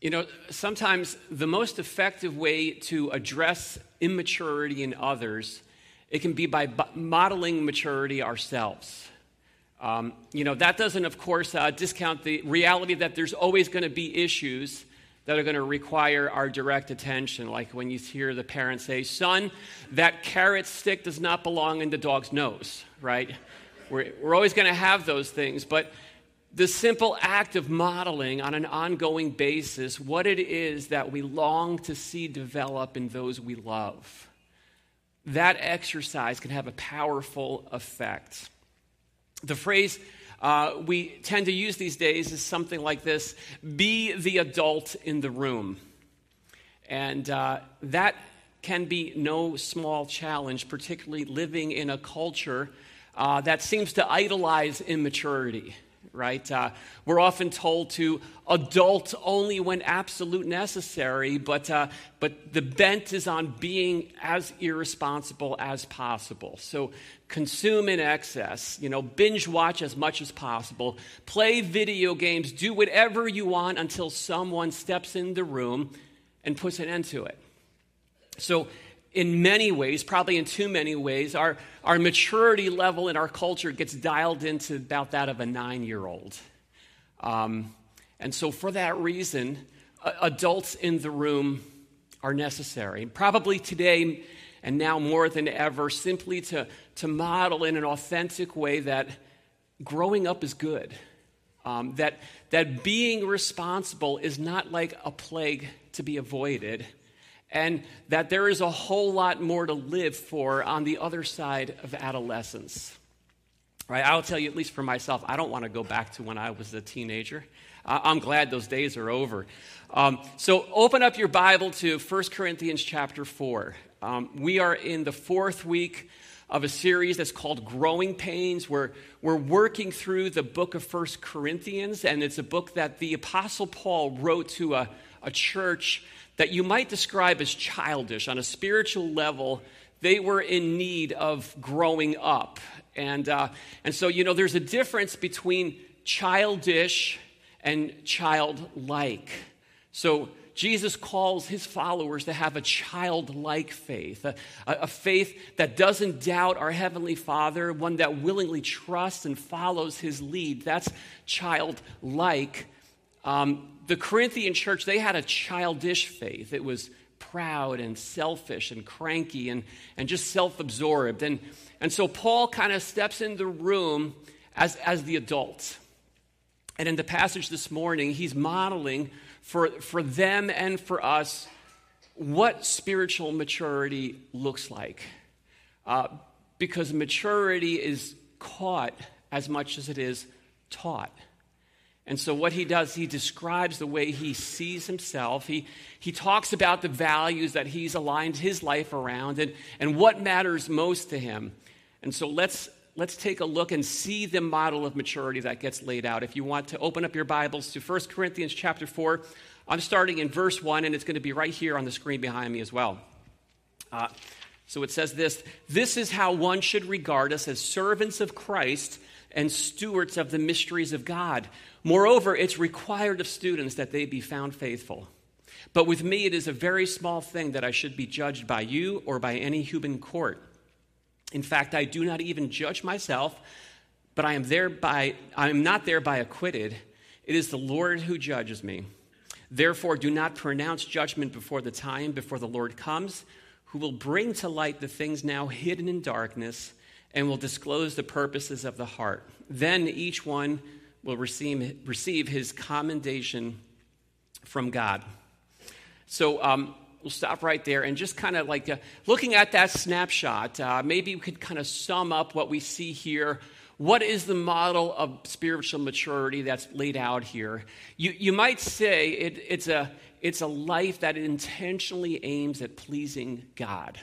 You know, sometimes the most effective way to address immaturity in others, it can be by modeling maturity ourselves. Um, you know, that doesn't, of course, uh, discount the reality that there's always going to be issues that are going to require our direct attention. Like when you hear the parent say, Son, that carrot stick does not belong in the dog's nose, right? We're, we're always going to have those things. But the simple act of modeling on an ongoing basis what it is that we long to see develop in those we love, that exercise can have a powerful effect. The phrase uh, we tend to use these days is something like this be the adult in the room. And uh, that can be no small challenge, particularly living in a culture uh, that seems to idolize immaturity right? Uh, we're often told to adult only when absolute necessary, but, uh, but the bent is on being as irresponsible as possible. So consume in excess, you know, binge watch as much as possible, play video games, do whatever you want until someone steps in the room and puts an end to it. So in many ways, probably in too many ways, our, our maturity level in our culture gets dialed into about that of a nine year old. Um, and so, for that reason, adults in the room are necessary. Probably today and now more than ever, simply to, to model in an authentic way that growing up is good. Um, that, that being responsible is not like a plague to be avoided and that there is a whole lot more to live for on the other side of adolescence. Right? I'll tell you, at least for myself, I don't want to go back to when I was a teenager. I'm glad those days are over. Um, so open up your Bible to 1 Corinthians chapter 4. Um, we are in the fourth week of a series that's called Growing Pains. We're, we're working through the book of 1 Corinthians, and it's a book that the Apostle Paul wrote to a, a church that you might describe as childish on a spiritual level. They were in need of growing up. And, uh, and so, you know, there's a difference between childish and childlike. So, Jesus calls his followers to have a childlike faith, a, a, faith that doesn't doubt our Heavenly Father, one that willingly trusts and follows his lead. That's childlike. Um, the Corinthian church, they had a childish faith. It was proud and selfish and cranky and, and just self absorbed. And, and so Paul kind of steps in the room as, as the adult. And in the passage this morning, he's modeling for, for them and for us what spiritual maturity looks like. Uh, because maturity is caught as much as it is taught. And so, what he does, he describes the way he sees himself. He, he talks about the values that he's aligned his life around and, and what matters most to him. And so, let's, let's take a look and see the model of maturity that gets laid out. If you want to open up your Bibles to 1 Corinthians chapter 4, I'm starting in verse 1, and it's going to be right here on the screen behind me as well. Uh, so, it says this This is how one should regard us as servants of Christ and stewards of the mysteries of God. Moreover, it's required of students that they be found faithful. But with me, it is a very small thing that I should be judged by you or by any human court. In fact, I do not even judge myself, but I am thereby I am not thereby acquitted. It is the Lord who judges me. Therefore, do not pronounce judgment before the time, before the Lord comes, who will bring to light the things now hidden in darkness and will disclose the purposes of the heart. Then each one will receive, receive his commendation from God. So um, we'll stop right there and just kind of like uh, looking at that snapshot, uh, maybe we could kind of sum up what we see here. What is the model of spiritual maturity that's laid out here? You, you might say it, it's, a, it's a life that intentionally aims at pleasing God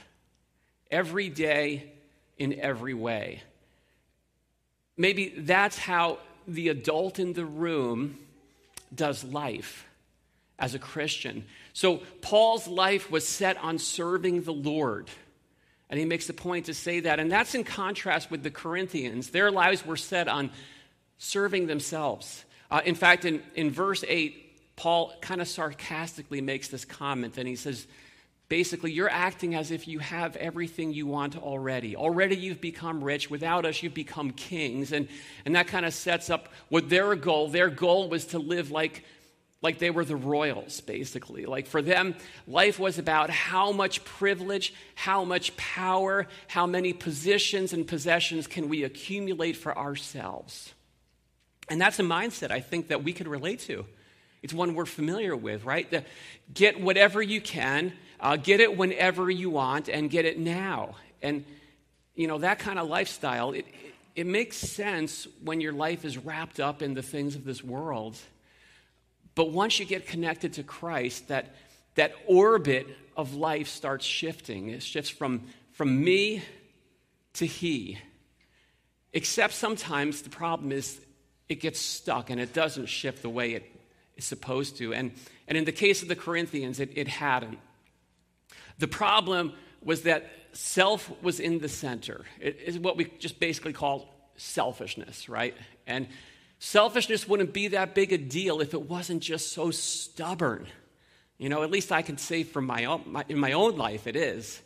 every day in every way. Maybe that's how the adult in the room does life as a Christian. So Paul's life was set on serving the Lord. And he makes the point to say that. And that's in contrast with the Corinthians. Their lives were set on serving themselves. Uh, in fact, in, in verse 8, Paul kind of sarcastically makes this comment, and he says, basically, you're acting as if you have everything you want already. Already you've become rich. Without us, you've become kings. And, and that kind of sets up what their goal, their goal was to live like like they were the royals, basically. Like for them, life was about how much privilege, how much power, how many positions and possessions can we accumulate for ourselves. And that's a mindset I think that we could relate to. It's one we're familiar with, right? The, get whatever you can, uh, get it whenever you want, and get it now. And, you know, that kind of lifestyle, it, it, makes sense when your life is wrapped up in the things of this world but once you get connected to Christ, that, that orbit of life starts shifting. It shifts from, from me to He. Except sometimes the problem is it gets stuck and it doesn't shift the way it is supposed to. And, and in the case of the Corinthians, it, it hadn't. The problem was that self was in the center. It is what we just basically call selfishness, right? And Selfishness wouldn't be that big a deal if it wasn't just so stubborn. You know, at least I can say from my own, my, in my own life it is.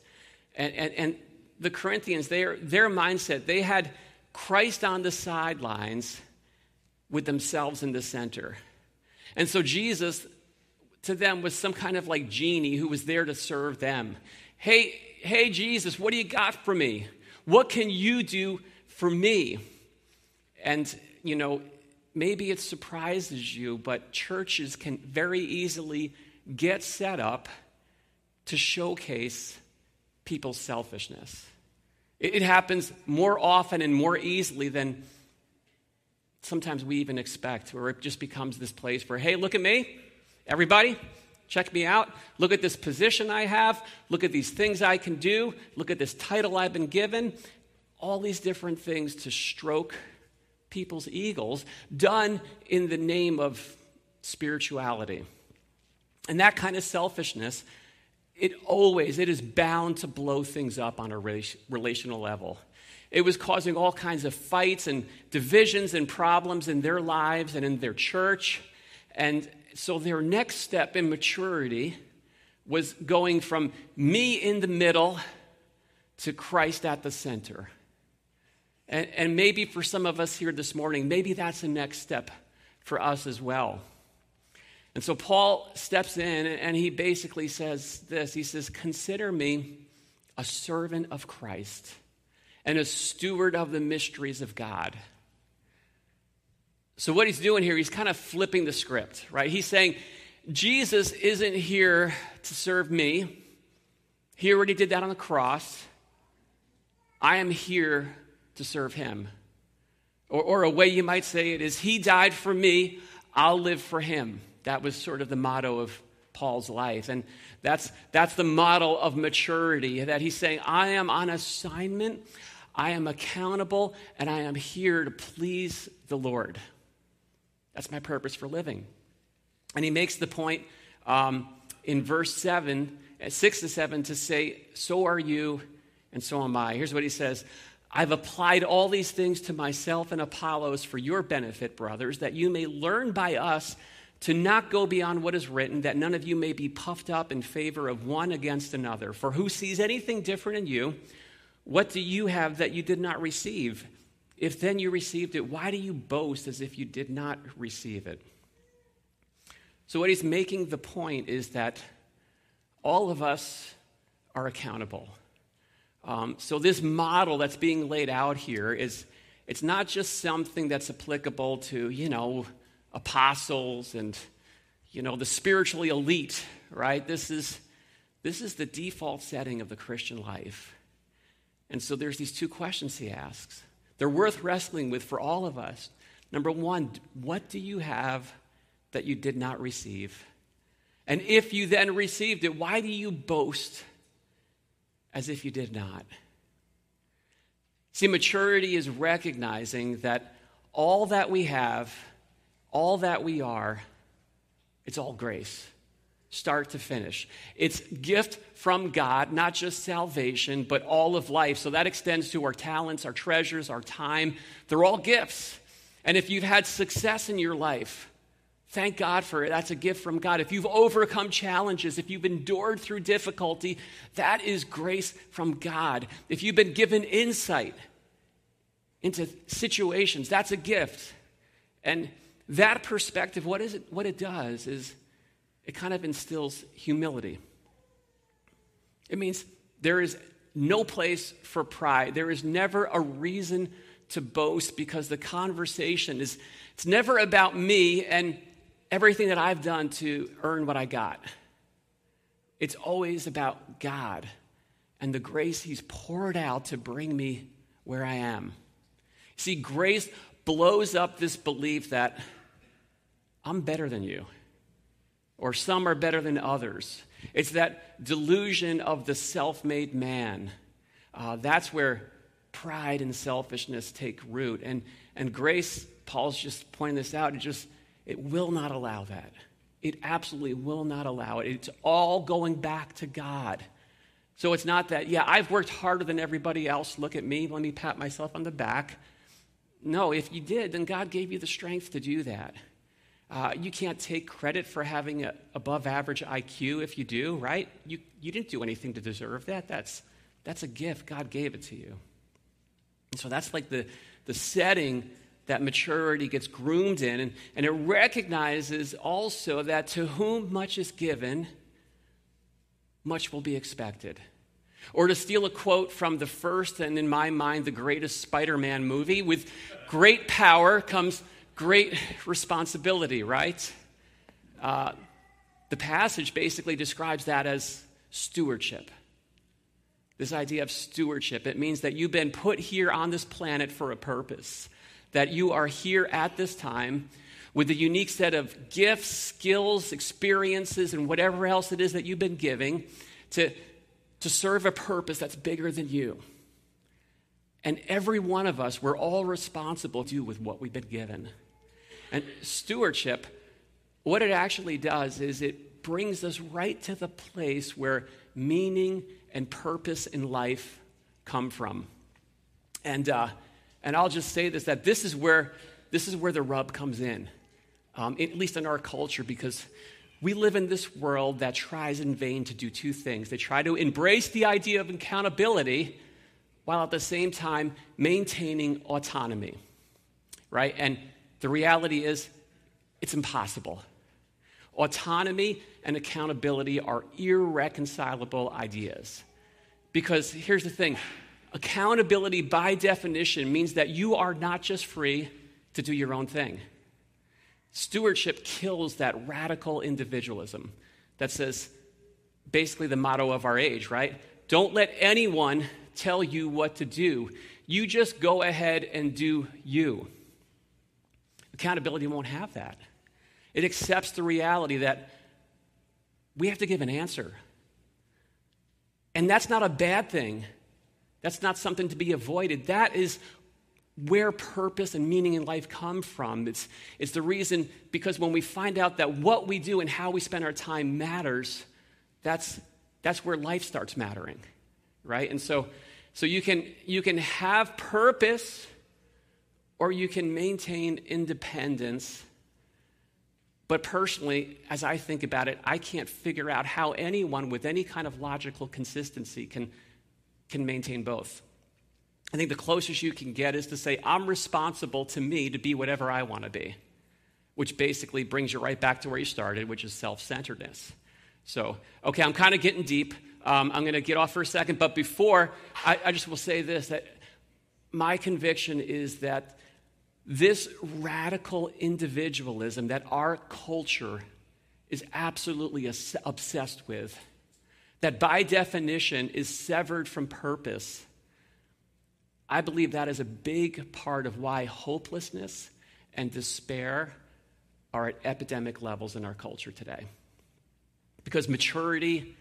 And, and, and the Corinthians, their, their mindset, they had Christ on the sidelines with themselves in the center. And so Jesus, to them, was some kind of like genie who was there to serve them. Hey, hey, Jesus, what do you got for me? What can you do for me? And, you know, maybe it surprises you, but churches can very easily get set up to showcase people's selfishness. It, happens more often and more easily than sometimes we even expect, where it just becomes this place where, hey, look at me, everybody, check me out. Look at this position I have. Look at these things I can do. Look at this title I've been given. All these different things to stroke people's eagles, done in the name of spirituality. And that kind of selfishness, it always, it is bound to blow things up on a relational level. It was causing all kinds of fights and divisions and problems in their lives and in their church. And so their next step in maturity was going from me in the middle to Christ at the center. And, and maybe for some of us here this morning, maybe that's the next step for us as well. And so Paul steps in and he basically says this He says, Consider me a servant of Christ and a steward of the mysteries of God. So, what he's doing here, he's kind of flipping the script, right? He's saying, Jesus isn't here to serve me. He already did that on the cross. I am here to serve him. Or, or a way you might say it is, He died for me, I'll live for Him. That was sort of the motto of Paul's life. And that's, that's the model of maturity that he's saying, I am on assignment, I am accountable, and I am here to please the Lord. That's my purpose for living. And he makes the point um, in verse 7, 6 to 7, to say, So are you, and so am I. Here's what he says I've applied all these things to myself and Apollos for your benefit, brothers, that you may learn by us to not go beyond what is written, that none of you may be puffed up in favor of one against another. For who sees anything different in you? What do you have that you did not receive? If then you received it, why do you boast as if you did not receive it? So, what he's making the point is that all of us are accountable. Um, so this model that's being laid out here is it's not just something that's applicable to, you know, apostles and, you know, the spiritually elite, right? This is, this is the default setting of the Christian life. And so there's these two questions he asks. They're worth wrestling with for all of us. Number one, what do you have that you did not receive? And if you then received it, why do you boast as if you did not. See, maturity is recognizing that all that we have, all that we are, it's all grace, start to finish. It's gift from God, not just salvation, but all of life. So that extends to our talents, our treasures, our time. They're all gifts. And if you've had success in your life, Thank God for it. That's a gift from God. If you've overcome challenges, if you've endured through difficulty, that is grace from God. If you've been given insight into situations, that's a gift. And that perspective, what, is it, what it does is it kind of instills humility. It means there is no place for pride. There is never a reason to boast because the conversation is it's never about me and everything that I've done to earn what I got. It's always about God and the grace He's poured out to bring me where I am. See, grace blows up this belief that I'm better than you, or some are better than others. It's that delusion of the self made man. Uh, that's where pride and selfishness take root. And, and grace, Paul's just pointing this out, it just it will not allow that. It absolutely will not allow it. It's all going back to God. So it's not that, yeah, I've worked harder than everybody else. Look at me. Let me pat myself on the back. No, if you did, then God gave you the strength to do that. Uh, you can't take credit for having an above average IQ if you do, right? You, you didn't do anything to deserve that. That's, that's a gift. God gave it to you. And so that's like the, the setting that maturity gets groomed in. And, and it recognizes also that to whom much is given, much will be expected. Or to steal a quote from the first and, in my mind, the greatest Spider Man movie with great power comes great responsibility, right? Uh, the passage basically describes that as stewardship. This idea of stewardship. It means that you've been put here on this planet for a purpose, that you are here at this time with a unique set of gifts, skills, experiences, and whatever else it is that you've been giving to, to serve a purpose that's bigger than you. And every one of us, we're all responsible to with what we've been given. And stewardship, what it actually does is it brings us right to the place where meaning and purpose in life come from. And, uh, and I'll just say this that this is where, this is where the rub comes in, um, at least in our culture, because we live in this world that tries in vain to do two things. They try to embrace the idea of accountability while at the same time maintaining autonomy, right? And the reality is, it's impossible. Autonomy and accountability are irreconcilable ideas. Because here's the thing accountability, by definition, means that you are not just free to do your own thing. Stewardship kills that radical individualism that says, basically, the motto of our age, right? Don't let anyone tell you what to do. You just go ahead and do you. Accountability won't have that. It accepts the reality that we have to give an answer. And that's not a bad thing. That's not something to be avoided. That is where purpose and meaning in life come from. It's, it's the reason, because when we find out that what we do and how we spend our time matters, that's, that's where life starts mattering, right? And so, so you, can, you can have purpose or you can maintain independence. But personally, as I think about it, I can't figure out how anyone with any kind of logical consistency can, can maintain both. I think the closest you can get is to say, I'm responsible to me to be whatever I want to be, which basically brings you right back to where you started, which is self centeredness. So, okay, I'm kind of getting deep. Um, I'm going to get off for a second, but before, I, I just will say this that my conviction is that this radical individualism that our culture is absolutely obsessed with, that by definition is severed from purpose, I believe that is a big part of why hopelessness and despair are at epidemic levels in our culture today. Because maturity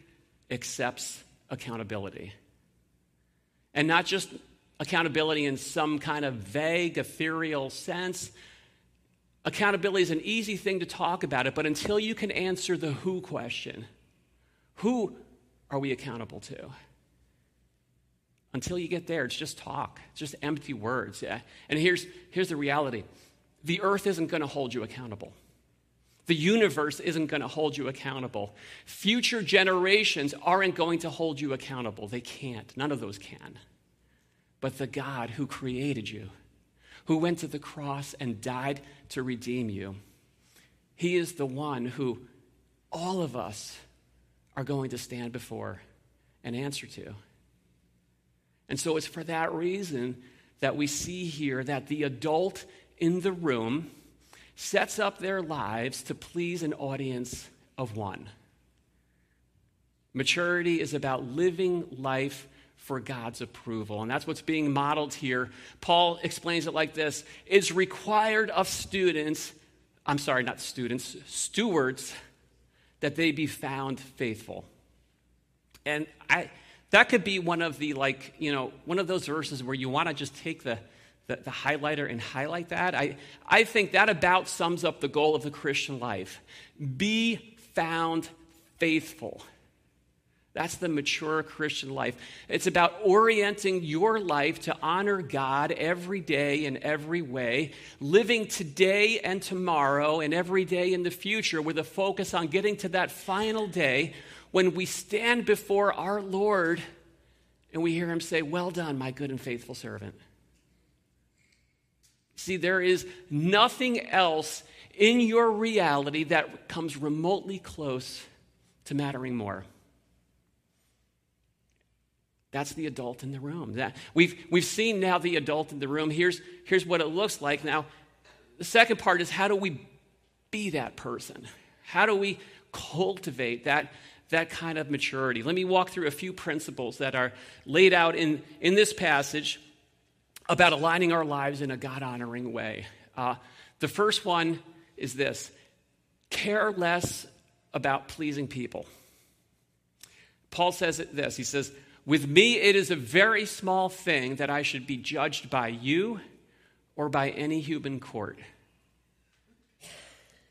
accepts accountability. And not just accountability in some kind of vague, ethereal sense. Accountability is an easy thing to talk about it, but until you can answer the who question, who are we accountable to? Until you get there, it's just talk. It's just empty words. Yeah? And here's, here's the reality the earth isn't going to hold you accountable. The universe isn't going to hold you accountable. Future generations aren't going to hold you accountable. They can't. None of those can. But the God who created you, who went to the cross and died to redeem you, He is the one who all of us are going to stand before and answer to. And so it's for that reason that we see here that the adult in the room sets up their lives to please an audience of one. Maturity is about living life for God's approval. And that's what's being modeled here. Paul explains it like this It's required of students, I'm sorry, not students, stewards, that they be found faithful. And I, that could be one of the, like, you know, one of those verses where you want to just take the, the, the, highlighter and highlight that. I, I think that about sums up the goal of the Christian life. Be found faithful. That's the mature Christian life. It's about orienting your life to honor God every day in every way, living today and tomorrow and every day in the future with a focus on getting to that final day when we stand before our Lord and we hear him say, Well done, my good and faithful servant. See, there is nothing else in your reality that comes remotely close to mattering more. That's the adult in the room. That, we've, we've seen now the adult in the room. Here's, here's what it looks like. Now, the second part is how do we be that person? How do we cultivate that, that kind of maturity? Let me walk through a few principles that are laid out in, in this passage about aligning our lives in a God honoring way. Uh, the first one is this care less about pleasing people. Paul says it this He says, With me, it is a very small thing that I should be judged by you or by any human court.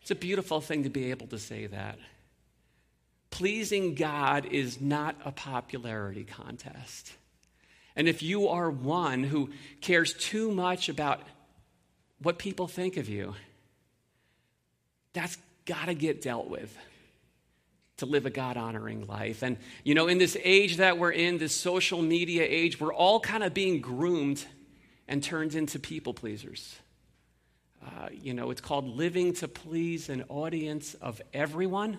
It's a beautiful thing to be able to say that. Pleasing God is not a popularity contest. And if you are one who cares too much about what people think of you, that's got to get dealt with to live a God honoring life. And, you know, in this age that we're in, this social media age, we're all kind of being groomed and turned into people pleasers. Uh, you know, it's called living to please an audience of everyone.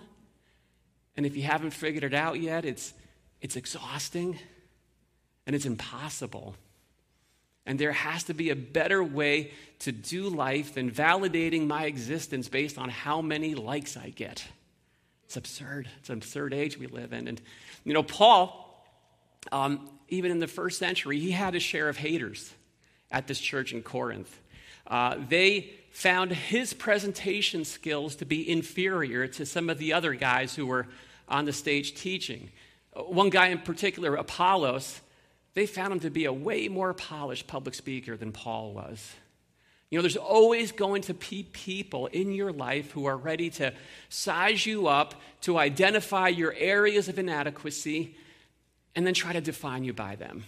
And if you haven't figured it out yet, it's, it's exhausting and it's impossible. And there has to be a better way to do life than validating my existence based on how many likes I get. It's absurd. It's an absurd age we live in. And, you know, Paul, um, even in the first century, he had a share of haters at this church in Corinth. Uh, they found his presentation skills to be inferior to some of the other guys who were on the stage teaching. Uh, one guy in particular, Apollos, they found him to be a way more polished public speaker than Paul was. You know, there's always going to be people in your life who are ready to size you up, to identify your areas of inadequacy, and then try to define you by them.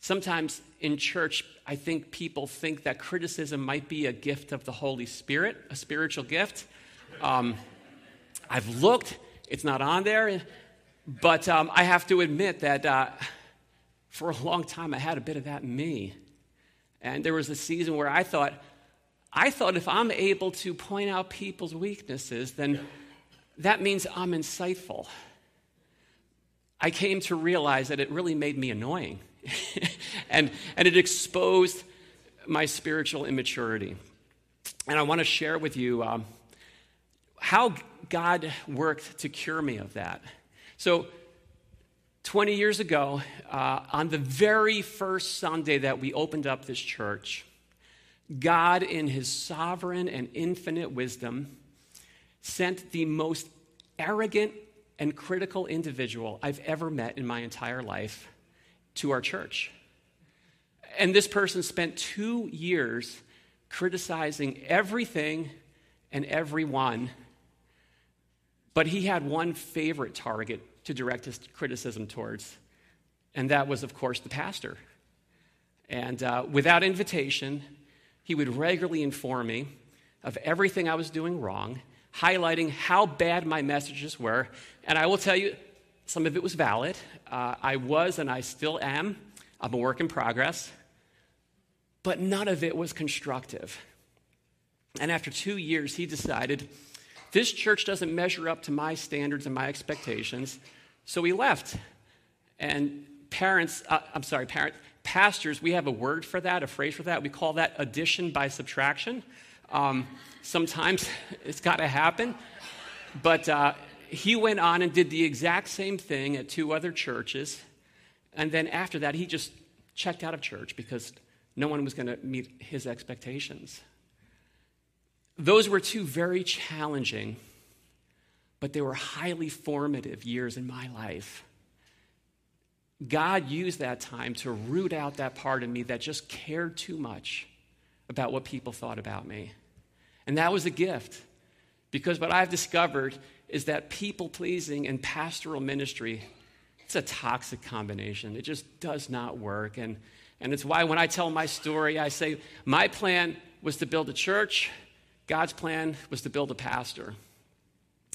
Sometimes in church, I think people think that criticism might be a gift of the Holy Spirit, a spiritual gift. Um, I've looked, it's not on there, but um, I have to admit that. Uh, for a long time, I had a bit of that in me. And there was a season where I thought, I thought if I'm able to point out people's weaknesses, then that means I'm insightful. I came to realize that it really made me annoying. and, and it exposed my spiritual immaturity. And I want to share with you um, how God worked to cure me of that. So, 20 years ago, uh, on the very first Sunday that we opened up this church, God, in his sovereign and infinite wisdom, sent the most arrogant and critical individual I've ever met in my entire life to our church. And this person spent two years criticizing everything and everyone, but he had one favorite target to direct his criticism towards. And that was, of course, the pastor. And uh, without invitation, he would regularly inform me of everything I was doing wrong, highlighting how bad my messages were. And I will tell you, some of it was valid. Uh, I was and I still am. I'm a work in progress. But none of it was constructive. And after two years, he decided this church doesn't measure up to my standards and my expectations. So we left. And parents, uh, I'm sorry, parent, pastors, we have a word for that, a phrase for that. We call that addition by subtraction. Um, sometimes it's got to happen. But uh, he went on and did the exact same thing at two other churches. And then after that, he just checked out of church because no one was going to meet his expectations. Those were two very challenging, but they were highly formative years in my life. God used that time to root out that part of me that just cared too much about what people thought about me. And that was a gift because what I've discovered is that people pleasing and pastoral ministry it's a toxic combination. It just does not work. And, and it's why when I tell my story, I say, my plan was to build a church, God's plan was to build a pastor.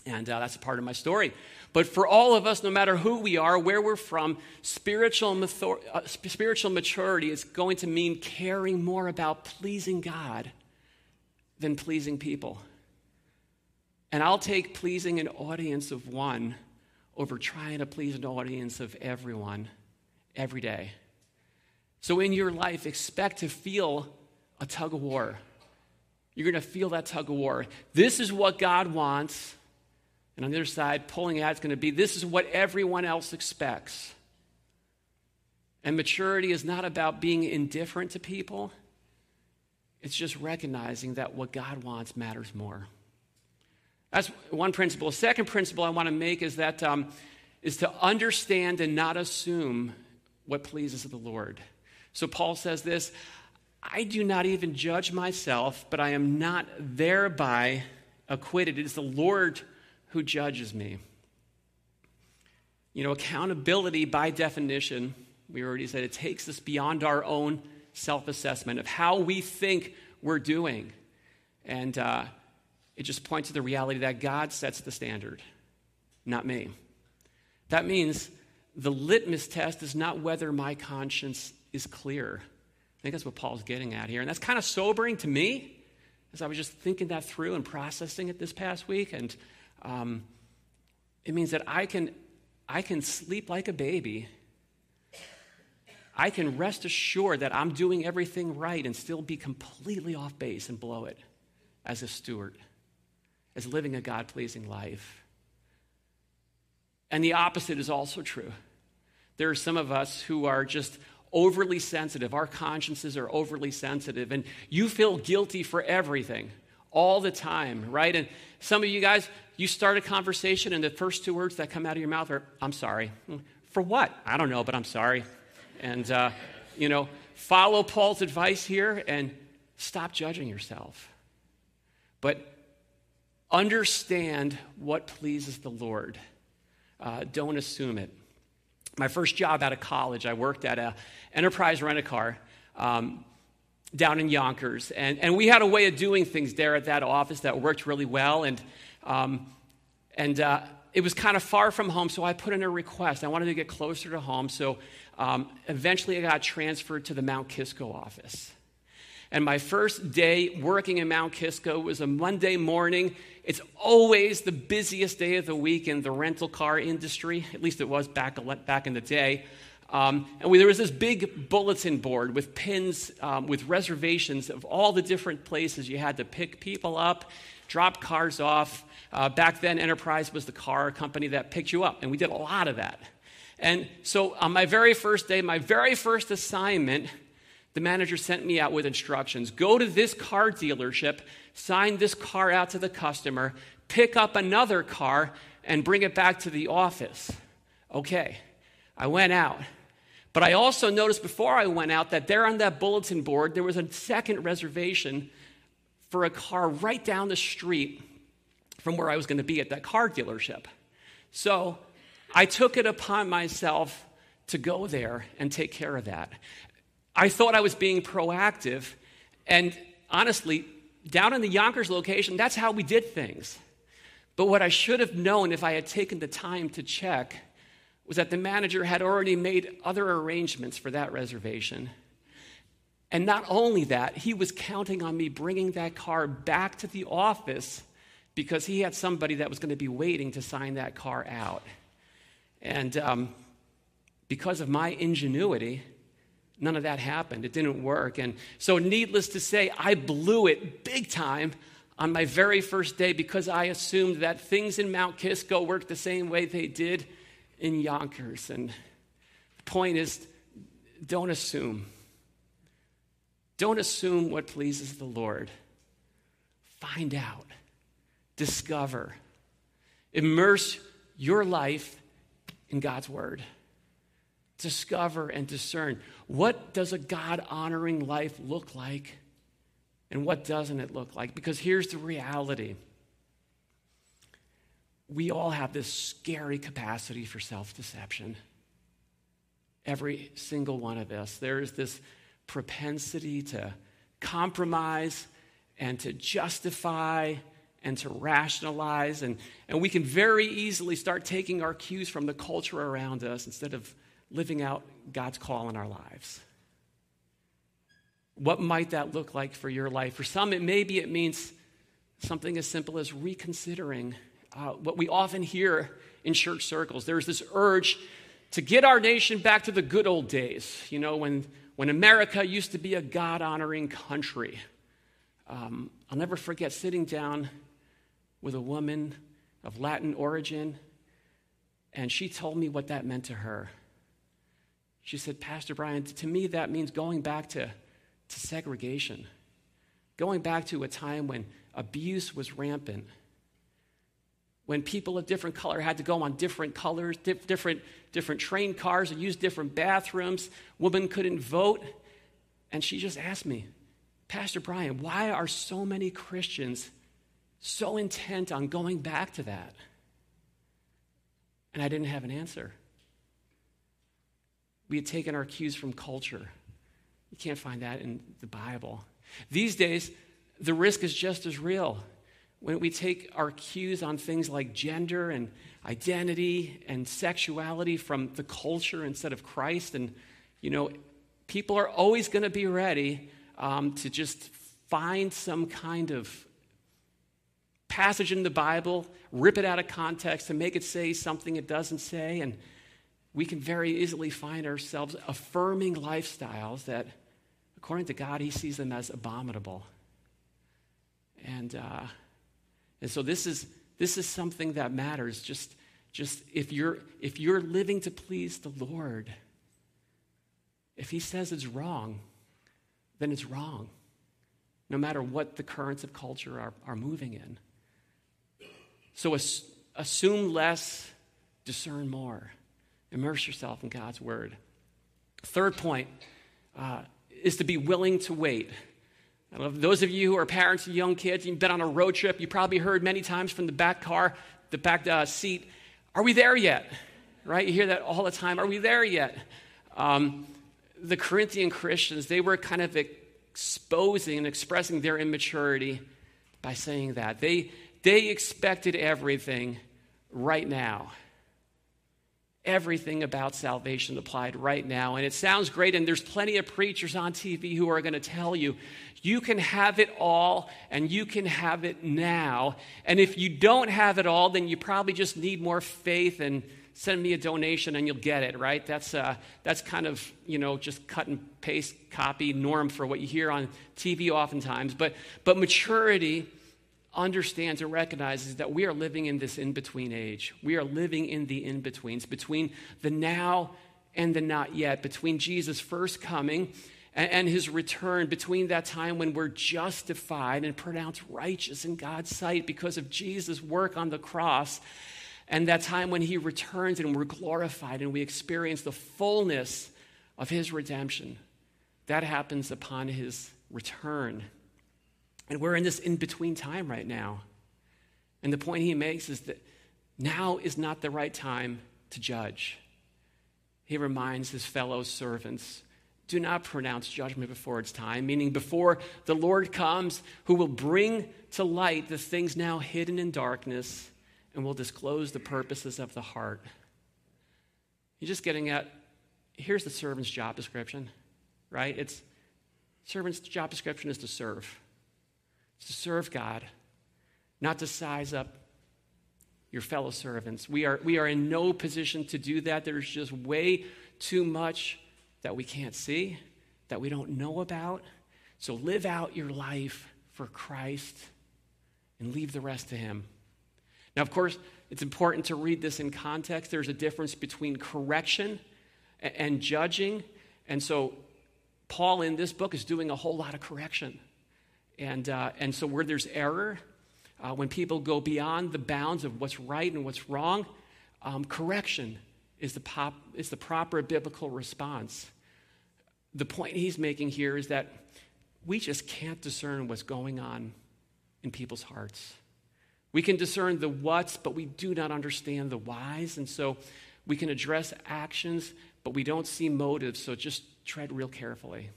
And uh, that's a part of my story. But for all of us, no matter who we are, where we're from, spiritual, mathor- uh, spiritual maturity is going to mean caring more about pleasing God than pleasing people. And I'll take pleasing an audience of one over trying to please an audience of everyone every day. So in your life, expect to feel a tug of war. You're going to feel that tug of war. This is what God wants. And on the other side, pulling out is going to be this is what everyone else expects. And maturity is not about being indifferent to people, it's just recognizing that what God wants matters more. That's one principle. A second principle I want to make is that um, is to understand and not assume what pleases the Lord. So Paul says this I do not even judge myself, but I am not thereby acquitted. It is the Lord who judges me. You know, accountability by definition, we already said it takes us beyond our own self assessment of how we think we're doing. And uh, it just points to the reality that God sets the standard, not me. That means the litmus test is not whether my conscience is clear. I think that's what Paul's getting at here. And that's kind of sobering to me as I was just thinking that through and processing it this past week. And um, it means that I can, I can sleep like a baby. I can rest assured that I'm doing everything right and still be completely off base and blow it as a steward as living a God pleasing life. And the opposite is also true. There are some of us who are just overly sensitive. Our consciences are overly sensitive, and you feel guilty for everything all the time, right? And some of you guys, you start a conversation, and the first two words that come out of your mouth are, I'm sorry. For what? I don't know, but I'm sorry. And, uh, you know, follow Paul's advice here and stop judging yourself. But Understand what pleases the Lord. Uh, don't assume it. My first job out of college, I worked at an enterprise rent a car um, down in Yonkers. And, and we had a way of doing things there at that office that worked really well. And, um, and uh, it was kind of far from home, so I put in a request. I wanted to get closer to home. So um, eventually I got transferred to the Mount Kisco office. And my first day working in Mount Kisco was a Monday morning. It's always the busiest day of the week in the rental car industry, at least it was back, back in the day. Um, and we, there was this big bulletin board with pins um, with reservations of all the different places you had to pick people up, drop cars off. Uh, back then, Enterprise was the car company that picked you up, and we did a lot of that. And so, on my very first day, my very first assignment, the manager sent me out with instructions go to this car dealership, sign this car out to the customer, pick up another car, and bring it back to the office. Okay, I went out. But I also noticed before I went out that there on that bulletin board, there was a second reservation for a car right down the street from where I was going to be at that car dealership. So I took it upon myself to go there and take care of that. I thought I was being proactive, and honestly, down in the Yonkers location, that's how we did things. But what I should have known if I had taken the time to check was that the manager had already made other arrangements for that reservation. And not only that, he was counting on me bringing that car back to the office because he had somebody that was going to be waiting to sign that car out. And um, because of my ingenuity, none of that happened. It didn't work. And so, needless to say, I blew it big time on my very first day because I assumed that things in Mount Kisco worked the same way they did in Yonkers. And the point is, don't assume. Don't assume what pleases the Lord. Find out, discover, immerse your life in God's Word. Discover and discern what does a God honoring life look like and what doesn't it look like? Because here's the reality we all have this scary capacity for self deception. Every single one of us. There is this propensity to compromise and to justify and to rationalize. And, and we can very easily start taking our cues from the culture around us instead of living out God's call in our lives. What might that look like for your life? For some, it maybe it means something as simple as reconsidering uh, what we often hear in church circles. There's this urge to get our nation back to the good old days, you know, when, when America used to be a God honoring country. Um, I'll never forget sitting down with a woman of Latin origin, and she told me what that meant to her. She said, Pastor Brian, to me, that means going back to, to segregation, going back to a time when abuse was rampant, when people of different color had to go on different colors, different, different train cars, and use different bathrooms. Women couldn't vote. And she just asked me, Pastor Brian, why are so many Christians so intent on going back to that? And I didn't have an answer. We had taken our cues from culture. You can't find that in the Bible. These days, the risk is just as real. When we take our cues on things like gender and identity and sexuality from the culture instead of Christ, and, you know, people are always going to be ready um, to just find some kind of passage in the Bible, rip it out of context, and make it say something it doesn't say. And we can very easily find ourselves affirming lifestyles that, according to God, He sees them as abominable. And, uh, and so this is, this is something that matters. Just, just if, you're, if you're living to please the Lord, if He says it's wrong, then it's wrong, no matter what the currents of culture are, are moving in. So assume less, discern more. Immerse yourself in God's word. Third point uh, is to be willing to wait. Those of you who are parents of young kids, you've been on a road trip, you probably heard many times from the back car, the back uh, seat, are we there yet? Right? You hear that all the time. Are we there yet? Um, the Corinthian Christians, they were kind of exposing and expressing their immaturity by saying that. They, they expected everything right now everything about salvation applied right now. And it sounds great, and there's plenty of preachers on TV who are going to tell you you can have it all and you can have it now. And if you don't have it all, then you probably just need more faith and send me a donation and you'll get it, right? That's, uh, that's kind of, you know, just cut and paste copy norm for what you hear on TV oftentimes. But, but maturity understands and recognizes that we are living in this in between age. We are living in the in betweens, between the now and the not yet, between Jesus' first coming and, his return, between that time when we're justified and pronounced righteous in God's sight because of Jesus' work on the cross, and that time when he returns and we're glorified and we experience the fullness of his redemption. That happens upon his return. And we're in this in between time right now. And the point he makes is that now is not the right time to judge. He reminds his fellow servants do not pronounce judgment before its time, meaning before the Lord comes, who will bring to light the things now hidden in darkness and will disclose the purposes of the heart. You're just getting at here's the servant's job description, right? It's servant's job description is to serve. To serve God, not to size up your fellow servants. We are, we are in no position to do that. There's just way too much that we can't see, that we don't know about. So live out your life for Christ and leave the rest to Him. Now, of course, it's important to read this in context. There's a difference between correction and judging. And so, Paul in this book is doing a whole lot of correction. And, uh, and so, where there's error, uh, when people go beyond the bounds of what's right and what's wrong, um, correction is the, pop, is the proper biblical response. The point he's making here is that we just can't discern what's going on in people's hearts. We can discern the what's, but we do not understand the whys. And so we can address actions, but we don't see motives. So just tread real carefully.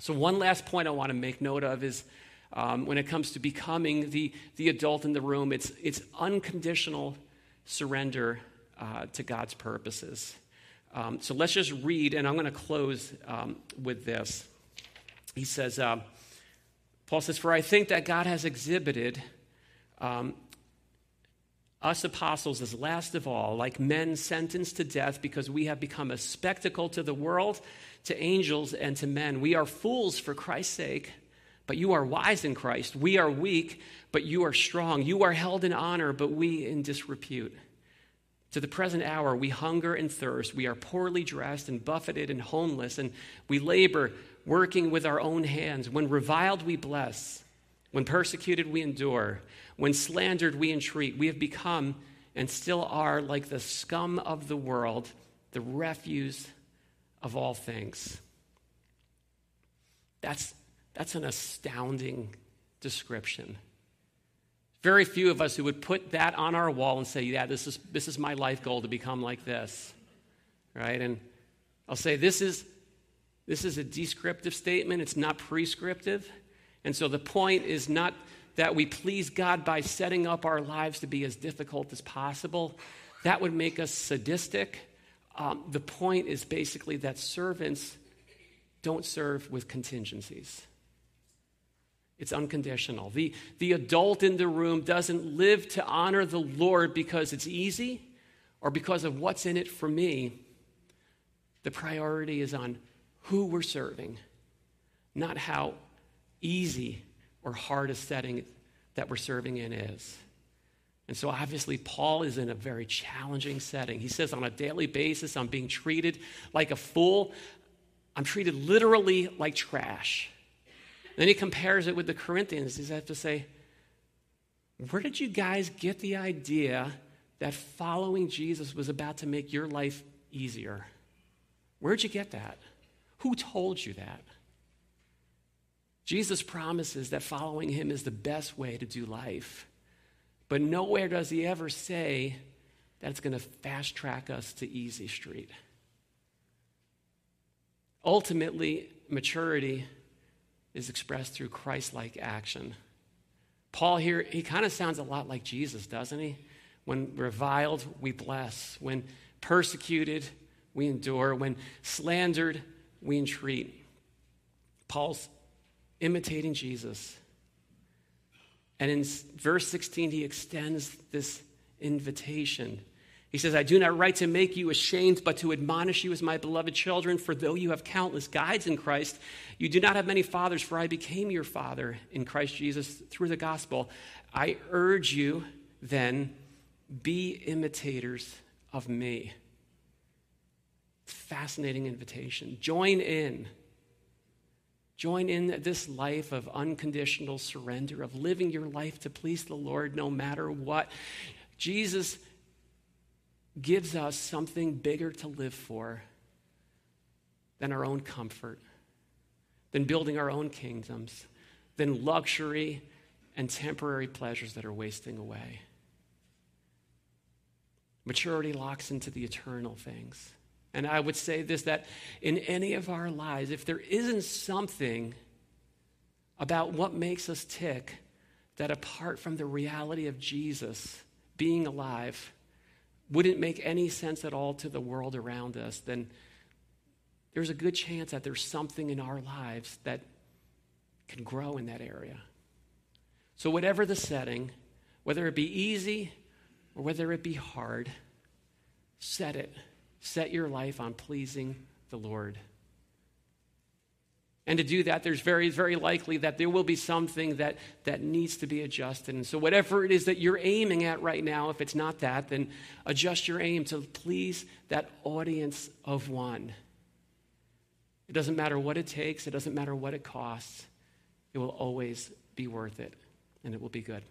So, one last point I want to make note of is um, when it comes to becoming the, the adult in the room, it's, it's unconditional surrender uh, to God's purposes. Um, so let's just read, and I'm going to close um, with this. He says, uh, Paul says, For I think that God has exhibited um, us apostles as last of all, like men sentenced to death because we have become a spectacle to the world, to angels, and to men. We are fools for Christ's sake, but you are wise in Christ. We are weak, but you are strong. You are held in honor, but we in disrepute. To the present hour, we hunger and thirst. We are poorly dressed and buffeted and homeless, and we labor, working with our own hands. When reviled, we bless. When persecuted, we endure. When slandered, we entreat. We have become and still are like the scum of the world, the refuse of all things. That's, that's an astounding description. Very few of us who would put that on our wall and say, Yeah, this is, this is my life goal to become like this. Right? And I'll say, This is, this is a descriptive statement, it's not prescriptive. And so the point is not that we please God by setting up our lives to be as difficult as possible. That would make us sadistic. Um, the point is basically that servants don't serve with contingencies. It's unconditional. The, the adult in the room doesn't live to honor the Lord because it's easy or because of what's in it for me. The priority is on who we're serving, not how easy or hard a setting that we're serving in is. And so, obviously, Paul is in a very challenging setting. He says, on a daily basis, I'm being treated like a fool. I'm treated literally like trash. Then he compares it with the Corinthians. He has to say, Where did you guys get the idea that following Jesus was about to make your life easier? Where'd you get that? Who told you that? Jesus promises that following him is the best way to do life. But nowhere does he ever say that it's going to fast track us to easy street. Ultimately, maturity is expressed through Christ like action. Paul here, he kind of sounds a lot like Jesus, doesn't he? When reviled, we bless. When persecuted, we endure. When slandered, we entreat. Paul's imitating Jesus. And in verse 16, he extends this invitation he says, I do not write to make you ashamed, but to admonish you as my beloved children. For though you have countless guides in Christ, you do not have many fathers, for I became your father in Christ Jesus through the gospel. I urge you then, be imitators of me. Fascinating invitation. Join in. Join in this life of unconditional surrender, of living your life to please the Lord no matter what. Jesus gives us something bigger to live for than our own comfort, than building our own kingdoms, than luxury and temporary pleasures that are wasting away. Maturity locks into the eternal things. And I would say this that in any of our lives, if there isn't something about what makes us tick that apart from the reality of Jesus being alive wouldn't make any sense at all to the world around us, then there's a good chance that there's something in our lives that can grow in that area. So, whatever the setting, whether it be easy or whether it be hard, set it. Set your life on pleasing the Lord. And to do that, there's very, very likely that there will be something that, that needs to be adjusted. And so, whatever it is that you're aiming at right now, if it's not that, then adjust your aim to please that audience of one. It doesn't matter what it takes, it doesn't matter what it costs, it will always be worth it, and it will be good.